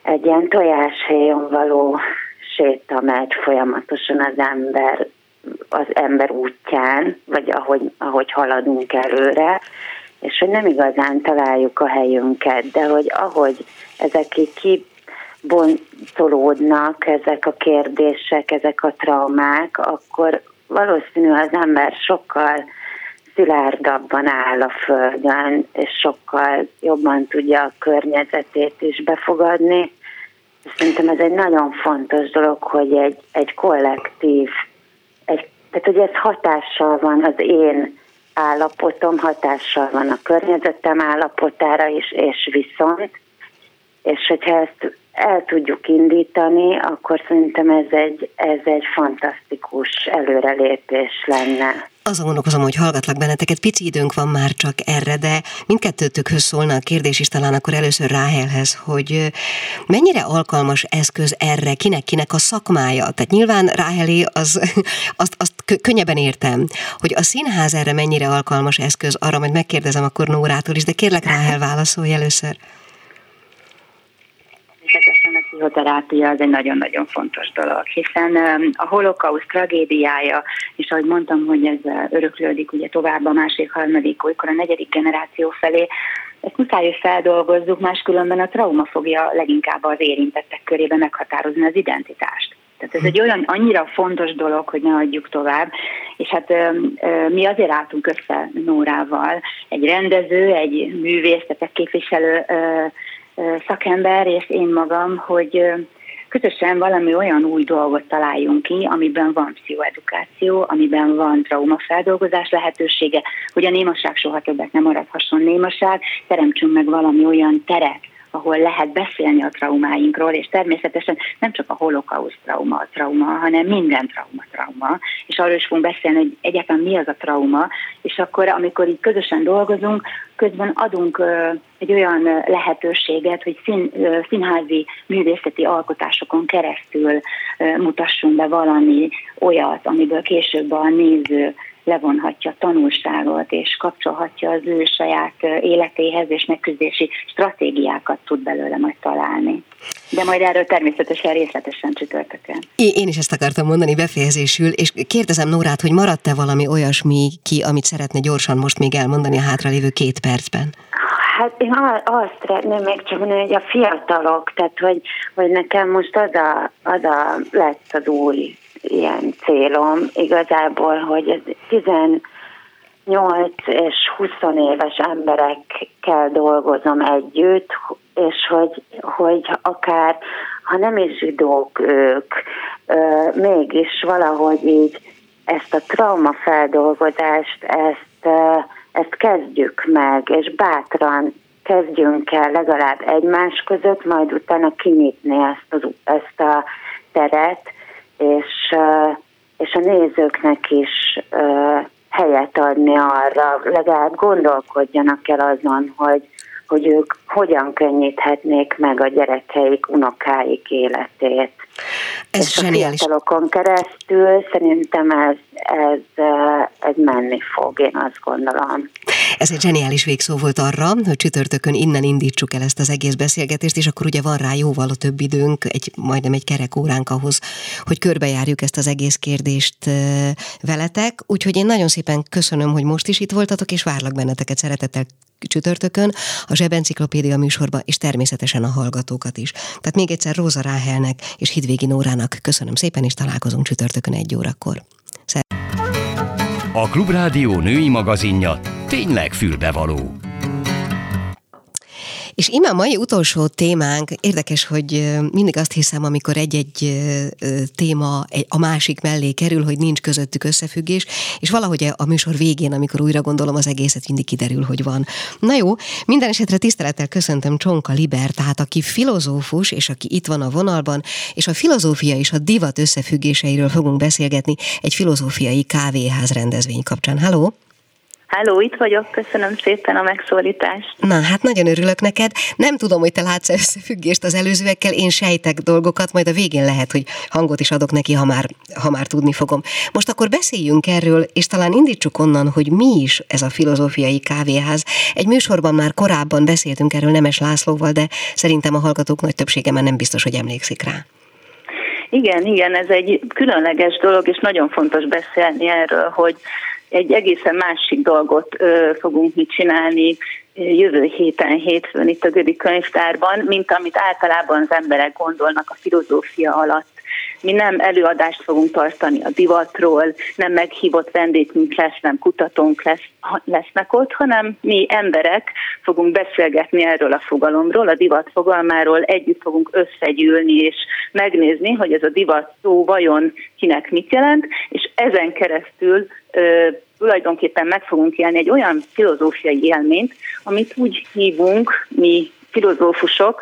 egy ilyen tojáshéjon való séta megy folyamatosan az ember az ember útján, vagy ahogy, ahogy haladunk előre, és hogy nem igazán találjuk a helyünket, de hogy ahogy ezek így kiboncolódnak, ezek a kérdések, ezek a traumák, akkor valószínű az ember sokkal szilárdabban áll a földön, és sokkal jobban tudja a környezetét is befogadni. Szerintem ez egy nagyon fontos dolog, hogy egy, egy kollektív, egy, tehát hogy ez hatással van az én állapotom, hatással van a környezetem állapotára is, és viszont, és hogyha ezt el tudjuk indítani, akkor szerintem ez egy, ez egy fantasztikus előrelépés lenne. Azon gondolkozom, hogy hallgatlak benneteket, pici időnk van már csak erre, de mindkettőtökhöz szólna a kérdés is talán akkor először Ráhelhez, hogy mennyire alkalmas eszköz erre, kinek-kinek a szakmája? Tehát nyilván Ráhelé az, azt, azt könnyebben értem, hogy a színház erre mennyire alkalmas eszköz, arra majd megkérdezem akkor Nórától is, de kérlek Ráhel válaszolj először pszichoterápia az egy nagyon-nagyon fontos dolog, hiszen a holokauszt tragédiája, és ahogy mondtam, hogy ez öröklődik ugye tovább a másik, harmadik, olykor a negyedik generáció felé, ezt muszáj, hogy feldolgozzuk, máskülönben a trauma fogja leginkább az érintettek körében meghatározni az identitást. Tehát ez egy olyan annyira fontos dolog, hogy ne adjuk tovább, és hát ö, ö, mi azért álltunk össze Nórával, egy rendező, egy művész, tehát egy képviselő ö, szakember és én magam, hogy közösen valami olyan új dolgot találjunk ki, amiben van pszichoedukáció, amiben van traumafeldolgozás lehetősége, hogy a némaság soha többet nem maradhasson némaság, teremtsünk meg valami olyan teret, ahol lehet beszélni a traumáinkról, és természetesen nem csak a holokauszt trauma a trauma, hanem minden trauma trauma, és arról is fogunk beszélni, hogy egyáltalán mi az a trauma, és akkor, amikor így közösen dolgozunk, közben adunk egy olyan lehetőséget, hogy szín, színházi művészeti alkotásokon keresztül mutassunk be valami olyat, amiből később a néző levonhatja tanulságot, és kapcsolhatja az ő saját életéhez, és megküzdési stratégiákat tud belőle majd találni. De majd erről természetesen részletesen csütörtökön. Én is ezt akartam mondani befejezésül, és kérdezem Nórát, hogy maradt-e valami olyasmi ki, amit szeretne gyorsan most még elmondani a hátralévő két percben? Hát én azt szeretném még csak mondani, hogy a fiatalok, tehát hogy, hogy nekem most az a, az a lesz az új ilyen célom igazából, hogy ez 18 és 20 éves emberekkel dolgozom együtt, és hogy, hogy akár, ha nem is zsidók ők, mégis valahogy így ezt a traumafeldolgozást, ezt, ezt kezdjük meg, és bátran kezdjünk el legalább egymás között, majd utána kinyitni ezt, az, ezt a teret, és, és a nézőknek is helyet adni arra, legalább gondolkodjanak el azon, hogy, hogy ők hogyan könnyíthetnék meg a gyerekeik, unokáik életét. Ez és zseniális. a fiatalokon keresztül szerintem ez, ez, ez menni fog, én azt gondolom. Ez egy zseniális végszó volt arra, hogy csütörtökön innen indítsuk el ezt az egész beszélgetést, és akkor ugye van rá jóval a több időnk, egy, majdnem egy kerek óránk ahhoz, hogy körbejárjuk ezt az egész kérdést veletek. Úgyhogy én nagyon szépen köszönöm, hogy most is itt voltatok, és várlak benneteket szeretettel csütörtökön, a Zsebenciklopédia műsorba, és természetesen a hallgatókat is. Tehát még egyszer Róza Ráhelnek és Hidvégi Nórának köszönöm szépen, és találkozunk csütörtökön egy órakor. A Klubrádió női magazinja tényleg fülbevaló. És ime a mai utolsó témánk, érdekes, hogy mindig azt hiszem, amikor egy-egy téma a másik mellé kerül, hogy nincs közöttük összefüggés, és valahogy a műsor végén, amikor újra gondolom az egészet, mindig kiderül, hogy van. Na jó, minden esetre tisztelettel köszöntöm Csonka Libertát, aki filozófus, és aki itt van a vonalban, és a filozófia és a divat összefüggéseiről fogunk beszélgetni egy filozófiai kávéház rendezvény kapcsán. Halló! Háló, itt vagyok, köszönöm szépen a megszólítást. Na, hát nagyon örülök neked. Nem tudom, hogy te látsz összefüggést az előzőekkel, én sejtek dolgokat, majd a végén lehet, hogy hangot is adok neki, ha már, ha már tudni fogom. Most akkor beszéljünk erről, és talán indítsuk onnan, hogy mi is ez a filozófiai kávéház. Egy műsorban már korábban beszéltünk erről Nemes Lászlóval, de szerintem a hallgatók nagy többsége már nem biztos, hogy emlékszik rá. Igen, igen, ez egy különleges dolog, és nagyon fontos beszélni erről, hogy egy egészen másik dolgot fogunk mit csinálni jövő héten, hétfőn itt a Gödi könyvtárban, mint amit általában az emberek gondolnak a filozófia alatt. Mi nem előadást fogunk tartani a divatról, nem meghívott vendégünk lesz, nem kutatónk lesz, lesznek ott, hanem mi emberek fogunk beszélgetni erről a fogalomról, a divat fogalmáról, együtt fogunk összegyűlni és megnézni, hogy ez a divat szó vajon kinek mit jelent, és ezen keresztül ö, tulajdonképpen meg fogunk élni egy olyan filozófiai élményt, amit úgy hívunk mi filozófusok,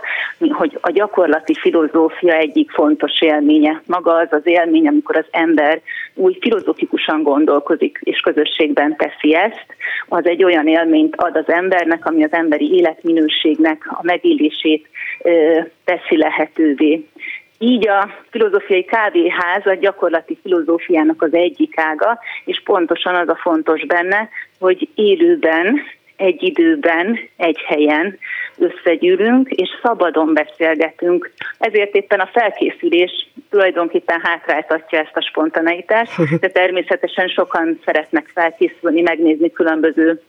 hogy a gyakorlati filozófia egyik fontos élménye. Maga az az élmény, amikor az ember úgy filozófikusan gondolkozik, és közösségben teszi ezt, az egy olyan élményt ad az embernek, ami az emberi életminőségnek a megélését teszi lehetővé. Így a filozófiai kávéház a gyakorlati filozófiának az egyik ága, és pontosan az a fontos benne, hogy élőben, egy időben, egy helyen összegyűlünk, és szabadon beszélgetünk. Ezért éppen a felkészülés tulajdonképpen hátráltatja ezt a spontaneitást, de természetesen sokan szeretnek felkészülni, megnézni különböző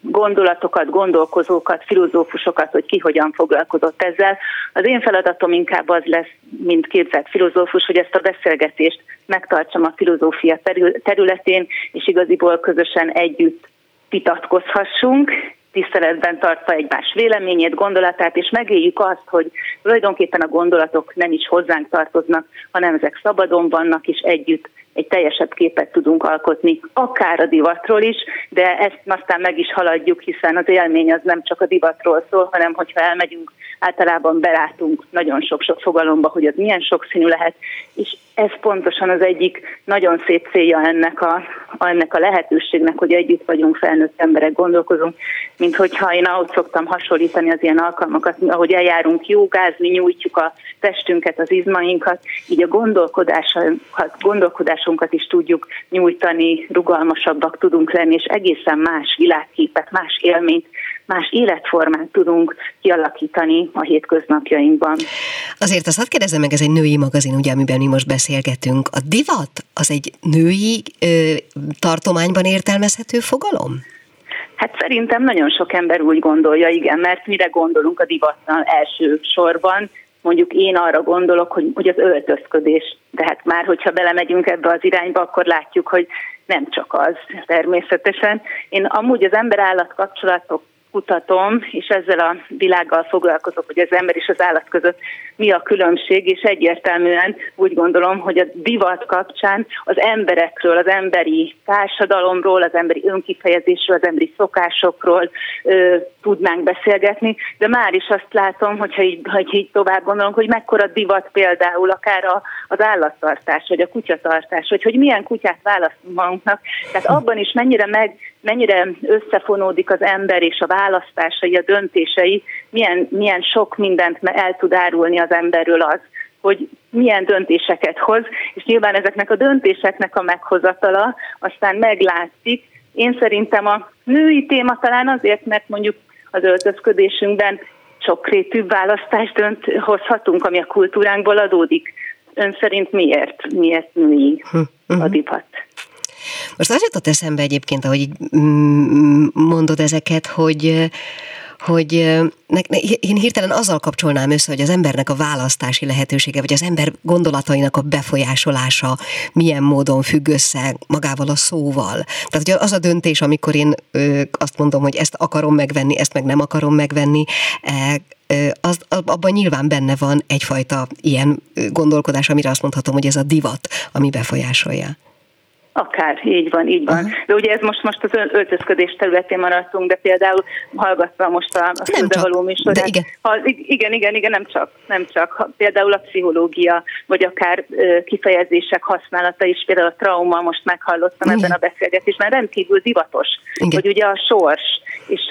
gondolatokat, gondolkozókat, filozófusokat, hogy ki hogyan foglalkozott ezzel. Az én feladatom inkább az lesz, mint képzett filozófus, hogy ezt a beszélgetést megtartsam a filozófia területén, és igaziból közösen együtt vitatkozhassunk, tiszteletben tartva egymás véleményét, gondolatát, és megéljük azt, hogy tulajdonképpen a gondolatok nem is hozzánk tartoznak, hanem ezek szabadon vannak, és együtt egy teljesebb képet tudunk alkotni, akár a divatról is, de ezt aztán meg is haladjuk, hiszen az élmény az nem csak a divatról szól, hanem hogyha elmegyünk, általában belátunk nagyon sok-sok fogalomba, hogy az milyen sokszínű lehet, és ez pontosan az egyik nagyon szép célja ennek a, ennek a lehetőségnek, hogy együtt vagyunk, felnőtt emberek, gondolkozunk, mint hogyha én ahhoz szoktam hasonlítani az ilyen alkalmakat, ahogy eljárunk jogázni, nyújtjuk a testünket, az izmainkat, így a gondolkodásunkat, gondolkodásunkat is tudjuk nyújtani, rugalmasabbak tudunk lenni, és egészen más világképet, más élményt, más életformát tudunk kialakítani a hétköznapjainkban. Azért azt hadd kérdezem meg, ez egy női magazin, ugye, amiben mi most beszélgetünk. A divat az egy női ö, tartományban értelmezhető fogalom? Hát szerintem nagyon sok ember úgy gondolja, igen, mert mire gondolunk a divatnal első sorban, mondjuk én arra gondolok, hogy, hogy az öltözködés, de hát már hogyha belemegyünk ebbe az irányba, akkor látjuk, hogy nem csak az természetesen. Én amúgy az ember-állat kapcsolatok kutatom, és ezzel a világgal foglalkozok, hogy az ember és az állat között mi a különbség, és egyértelműen úgy gondolom, hogy a divat kapcsán az emberekről, az emberi társadalomról, az emberi önkifejezésről, az emberi szokásokról ö, tudnánk beszélgetni, de már is azt látom, hogyha így, hogy így tovább gondolom, hogy mekkora divat például akár a, az állattartás, vagy a kutyatartás, vagy hogy milyen kutyát választunk magunknak. Tehát abban is mennyire meg, mennyire összefonódik az ember és a választásai, a döntései, milyen, milyen sok mindent el tud árulni az emberről az, hogy milyen döntéseket hoz, és nyilván ezeknek a döntéseknek a meghozatala aztán meglátszik. Én szerintem a női téma talán azért, mert mondjuk az öltözködésünkben sokrétű választást dönt, hozhatunk, ami a kultúránkból adódik. Ön szerint miért? Miért női hm, a hm. divat? Most az jutott eszembe egyébként, ahogy így mm, mondod ezeket, hogy hogy én hirtelen azzal kapcsolnám össze, hogy az embernek a választási lehetősége, vagy az ember gondolatainak a befolyásolása milyen módon függ össze magával a szóval. Tehát hogy az a döntés, amikor én azt mondom, hogy ezt akarom megvenni, ezt meg nem akarom megvenni, e, az, abban nyilván benne van egyfajta ilyen gondolkodás, amire azt mondhatom, hogy ez a divat, ami befolyásolja. Akár, így van, így van. Uh-huh. De ugye ez most, most az öltözködés területén maradtunk, de például hallgatva most a, a földevaló műsorát. Igen. Ha, igen, igen, igen, nem csak, nem csak. Ha, például a pszichológia, vagy akár ö, kifejezések használata is, például a trauma, most meghallottam igen. ebben a beszélgetésben, rendkívül divatos, igen. hogy ugye a sors, és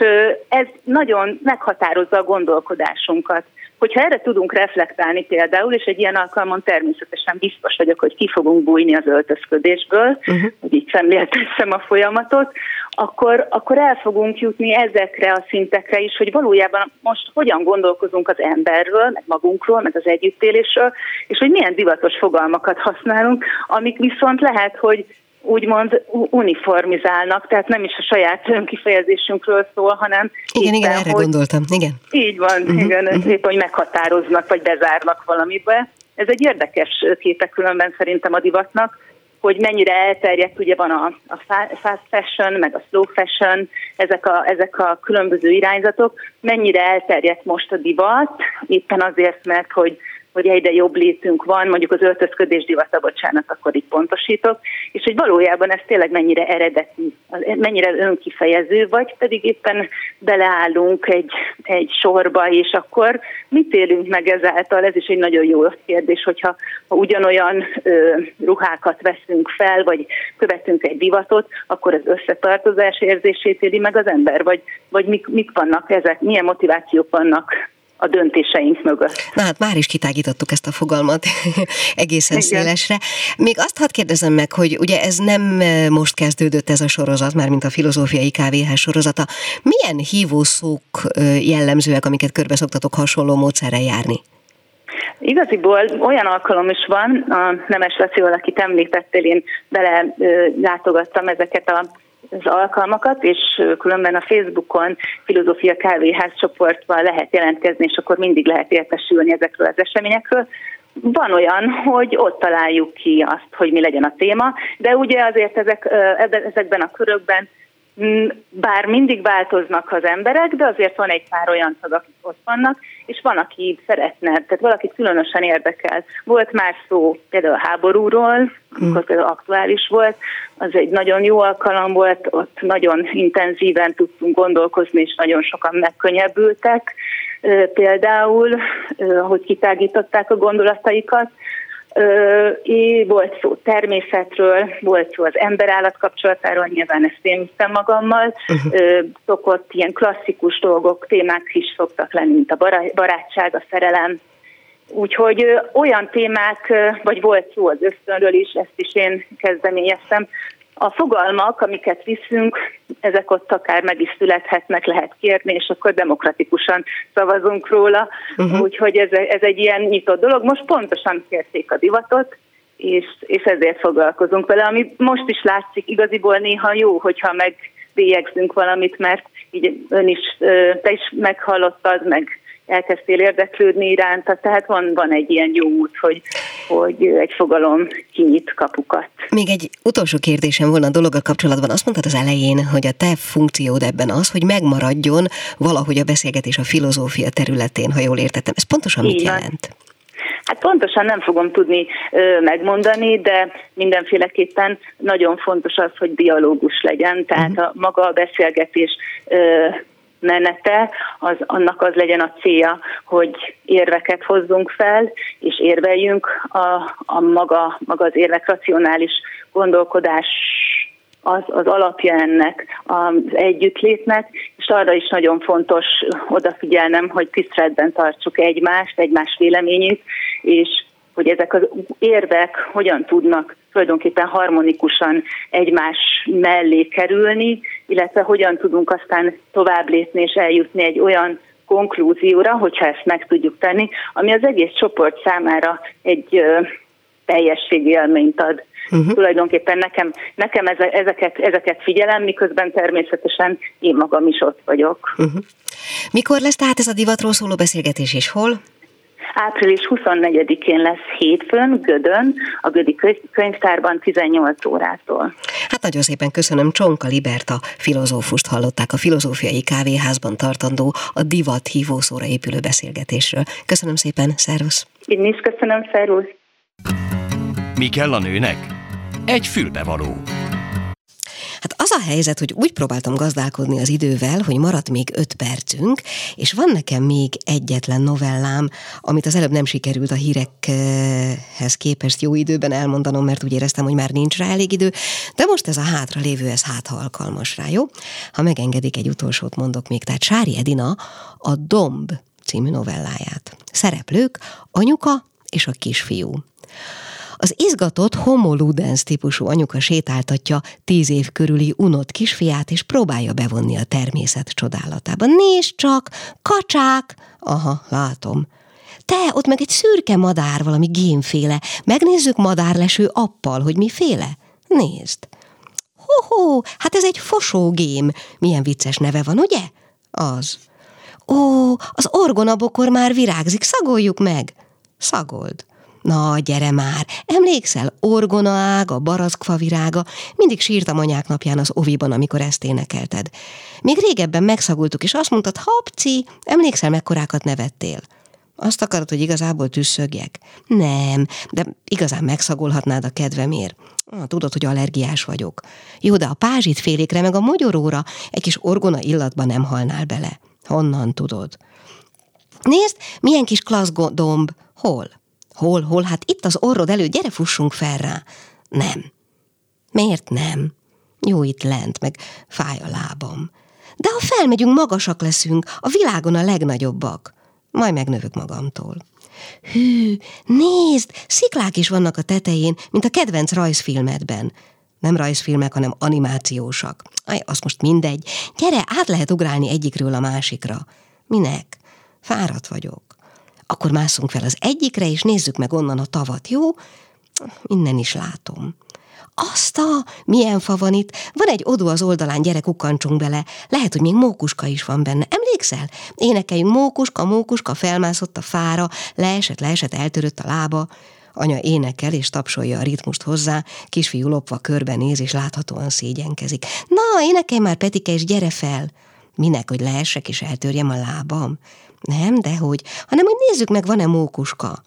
ez nagyon meghatározza a gondolkodásunkat hogyha erre tudunk reflektálni például, és egy ilyen alkalmon természetesen biztos vagyok, hogy ki fogunk bújni az öltözködésből, uh-huh. hogy így szemléltessem a folyamatot, akkor, akkor el fogunk jutni ezekre a szintekre is, hogy valójában most hogyan gondolkozunk az emberről, meg magunkról, meg az együttélésről, és hogy milyen divatos fogalmakat használunk, amik viszont lehet, hogy úgymond uniformizálnak, tehát nem is a saját önkifejezésünkről szól, hanem... Igen, éppen, igen, erre hogy, gondoltam, igen. Így van, uh-huh, igen, uh-huh. éppen, hogy meghatároznak, vagy bezárnak valamibe. Ez egy érdekes képe különben szerintem a divatnak, hogy mennyire elterjedt, ugye van a, a fast fashion, meg a slow fashion, ezek a, ezek a különböző irányzatok, mennyire elterjedt most a divat, éppen azért, mert hogy hogy egyre jobb létünk van, mondjuk az öltözködés divata, bocsánat, akkor itt pontosítok, és hogy valójában ez tényleg mennyire eredeti, mennyire önkifejező, vagy pedig éppen beleállunk egy, egy sorba, és akkor mit élünk meg ezáltal? Ez is egy nagyon jó kérdés, hogyha ha ugyanolyan ö, ruhákat veszünk fel, vagy követünk egy divatot, akkor az összetartozás érzését éli meg az ember, vagy, vagy mik, mik vannak ezek, milyen motivációk vannak a döntéseink mögött. Na hát már is kitágítottuk ezt a fogalmat egészen Igen. szélesre. Még azt hadd kérdezem meg, hogy ugye ez nem e, most kezdődött ez a sorozat, már mint a filozófiai KVH sorozata. Milyen hívószók e, jellemzőek, amiket körbe szoktatok hasonló módszerrel járni? Igaziból olyan alkalom is van, a Nemes Lacival, akit említettél, én bele látogattam ezeket a az alkalmakat, és különben a Facebookon filozófia kávéház csoportban lehet jelentkezni, és akkor mindig lehet értesülni ezekről az eseményekről. Van olyan, hogy ott találjuk ki azt, hogy mi legyen a téma, de ugye azért ezek, ezekben a körökben bár mindig változnak az emberek, de azért van egy pár olyan tag, akik ott vannak, és van, aki szeretne, tehát valakit különösen érdekel. Volt már szó például a háborúról, amikor hmm. például aktuális volt, az egy nagyon jó alkalom volt, ott nagyon intenzíven tudtunk gondolkozni, és nagyon sokan megkönnyebbültek, például, hogy kitágították a gondolataikat, volt szó természetről, volt szó az ember-állat kapcsolatáról, nyilván ezt én viszem magammal. Uh-huh. Szokott ilyen klasszikus dolgok, témák is szoktak lenni, mint a barátság, a szerelem. Úgyhogy olyan témák, vagy volt szó az ösztönről is, ezt is én kezdeményeztem, a fogalmak, amiket viszünk, ezek ott akár meg is születhetnek, lehet kérni, és akkor demokratikusan szavazunk róla. Uh-huh. Úgyhogy ez, ez egy ilyen nyitott dolog. Most pontosan kérték a divatot, és, és ezért foglalkozunk vele, ami most is látszik, igaziból néha jó, hogyha megbélyegzünk valamit, mert így ön is, te is meghallottad, meg elkezdtél érdeklődni iránta, tehát van, van egy ilyen jó út, hogy, hogy egy fogalom kinyit kapukat. Még egy utolsó kérdésem volna a dologgal kapcsolatban. Azt mondtad az elején, hogy a te funkciód ebben az, hogy megmaradjon valahogy a beszélgetés a filozófia területén, ha jól értettem. Ez pontosan mit jelent? Hát pontosan nem fogom tudni ö, megmondani, de mindenféleképpen nagyon fontos az, hogy dialógus legyen, tehát uh-huh. a maga a beszélgetés ö, menete, az, annak az legyen a célja, hogy érveket hozzunk fel, és érveljünk a, a maga, maga az érvek racionális gondolkodás az, az alapja ennek az együttlétnek, és arra is nagyon fontos odafigyelnem, hogy tiszteletben tartsuk egymást, egymás véleményét, és hogy ezek az érvek hogyan tudnak tulajdonképpen harmonikusan egymás mellé kerülni, illetve hogyan tudunk aztán tovább lépni és eljutni egy olyan konklúzióra, hogyha ezt meg tudjuk tenni, ami az egész csoport számára egy teljességi élményt ad. Uh-huh. Tulajdonképpen nekem, nekem ezeket, ezeket figyelem, miközben természetesen én magam is ott vagyok. Uh-huh. Mikor lesz tehát ez a divatról szóló beszélgetés, és hol? Április 24-én lesz hétfőn Gödön, a Gödi könyvtárban 18 órától. Hát nagyon szépen köszönöm, Csonka Liberta filozófust hallották a filozófiai kávéházban tartandó a divat hívószóra épülő beszélgetésről. Köszönöm szépen, szervusz! Én is köszönöm, szervusz! Mi kell a nőnek? Egy fülbevaló. Hát az a helyzet, hogy úgy próbáltam gazdálkodni az idővel, hogy maradt még öt percünk, és van nekem még egyetlen novellám, amit az előbb nem sikerült a hírekhez képest jó időben elmondanom, mert úgy éreztem, hogy már nincs rá elég idő, de most ez a hátra lévő, ez hát ha alkalmas rá, jó? Ha megengedik, egy utolsót mondok még. Tehát Sári Edina a Domb című novelláját. Szereplők, anyuka és a kisfiú. Az izgatott homo ludens típusú anyuka sétáltatja tíz év körüli unott kisfiát, és próbálja bevonni a természet csodálatába. Nézd csak, kacsák! Aha, látom. Te, ott meg egy szürke madár, valami gémféle. Megnézzük madárleső appal, hogy miféle? Nézd. Ho-ho, hát ez egy fosógém. Milyen vicces neve van, ugye? Az. Ó, az orgonabokor már virágzik, szagoljuk meg. Szagold. Na, gyere már! Emlékszel, orgona a barackfa virága, mindig sírtam anyák napján az oviban, amikor ezt énekelted. Még régebben megszagultuk, és azt mondtad, hapci, emlékszel, mekkorákat nevettél? Azt akarod, hogy igazából tüsszögjek? Nem, de igazán megszagolhatnád a kedvemért. Ah, tudod, hogy allergiás vagyok. Jó, de a pázsit félékre meg a mogyoróra egy kis orgona illatba nem halnál bele. Honnan tudod? Nézd, milyen kis klassz domb. Hol? Hol, hol? Hát itt az orrod elő, gyere fussunk fel rá. Nem. Miért nem? Jó itt lent, meg fáj a lábam. De ha felmegyünk, magasak leszünk, a világon a legnagyobbak. Majd megnövök magamtól. Hű, nézd, sziklák is vannak a tetején, mint a kedvenc rajzfilmedben. Nem rajzfilmek, hanem animációsak. Aj, az most mindegy. Gyere, át lehet ugrálni egyikről a másikra. Minek? Fáradt vagyok. Akkor mászunk fel az egyikre, és nézzük meg onnan a tavat, jó? Innen is látom. Azt a, milyen fa van itt? Van egy odó az oldalán, gyere, kukkancsunk bele. Lehet, hogy még mókuska is van benne. Emlékszel? Énekeljünk mókuska, mókuska, felmászott a fára, leesett, leesett, eltörött a lába. Anya énekel és tapsolja a ritmust hozzá, kisfiú lopva körbenéz és láthatóan szégyenkezik. Na, énekelj már, Petike, és gyere fel! Minek, hogy leessek és eltörjem a lábam? Nem, dehogy, hanem hogy nézzük meg, van-e mókuska.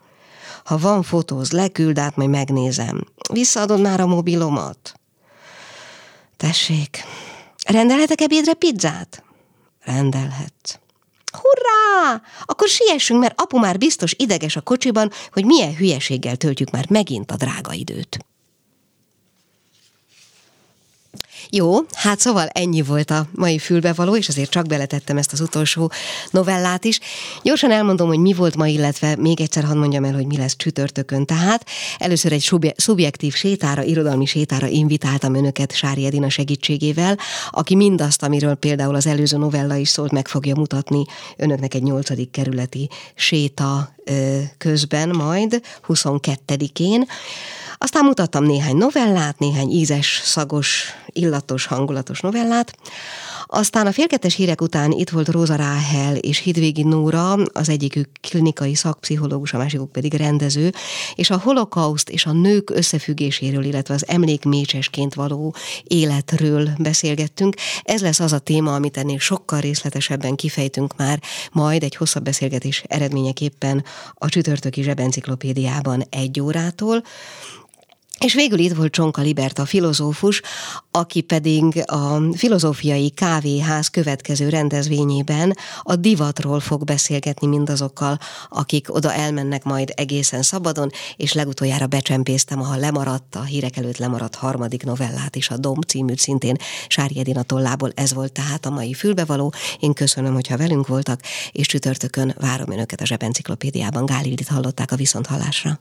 Ha van fotóz, leküld át, majd megnézem. Visszaadod már a mobilomat? Tessék, rendelhetek ebédre pizzát? Rendelhet. Hurrá! Akkor siessünk, mert apu már biztos ideges a kocsiban, hogy milyen hülyeséggel töltjük már megint a drága időt. Jó, hát szóval ennyi volt a mai fülbevaló, és azért csak beletettem ezt az utolsó novellát is. Gyorsan elmondom, hogy mi volt ma, illetve még egyszer hadd mondjam el, hogy mi lesz csütörtökön. Tehát először egy szubjektív sétára, irodalmi sétára invitáltam önöket Sári Edina segítségével, aki mindazt, amiről például az előző novella is szólt, meg fogja mutatni önöknek egy nyolcadik kerületi séta közben majd, 22-én. Aztán mutattam néhány novellát, néhány ízes, szagos, illatos, hangulatos novellát. Aztán a félkettes hírek után itt volt Róza Ráhel és Hidvégi Nóra, az egyikük klinikai szakpszichológus, a másikuk pedig rendező, és a holokauszt és a nők összefüggéséről, illetve az emlékmécsesként való életről beszélgettünk. Ez lesz az a téma, amit ennél sokkal részletesebben kifejtünk már, majd egy hosszabb beszélgetés eredményeképpen a csütörtöki zsebenciklopédiában egy órától. És végül itt volt Csonka Liberta, filozófus, aki pedig a filozófiai kávéház következő rendezvényében a divatról fog beszélgetni mindazokkal, akik oda elmennek majd egészen szabadon, és legutoljára becsempésztem, ha lemaradt, a hírek előtt lemaradt harmadik novellát is, a Dom című szintén Sári Edina tollából. Ez volt tehát a mai fülbevaló. Én köszönöm, hogyha velünk voltak, és csütörtökön várom önöket a Zsebenciklopédiában. Gálildit hallották a Viszonthallásra.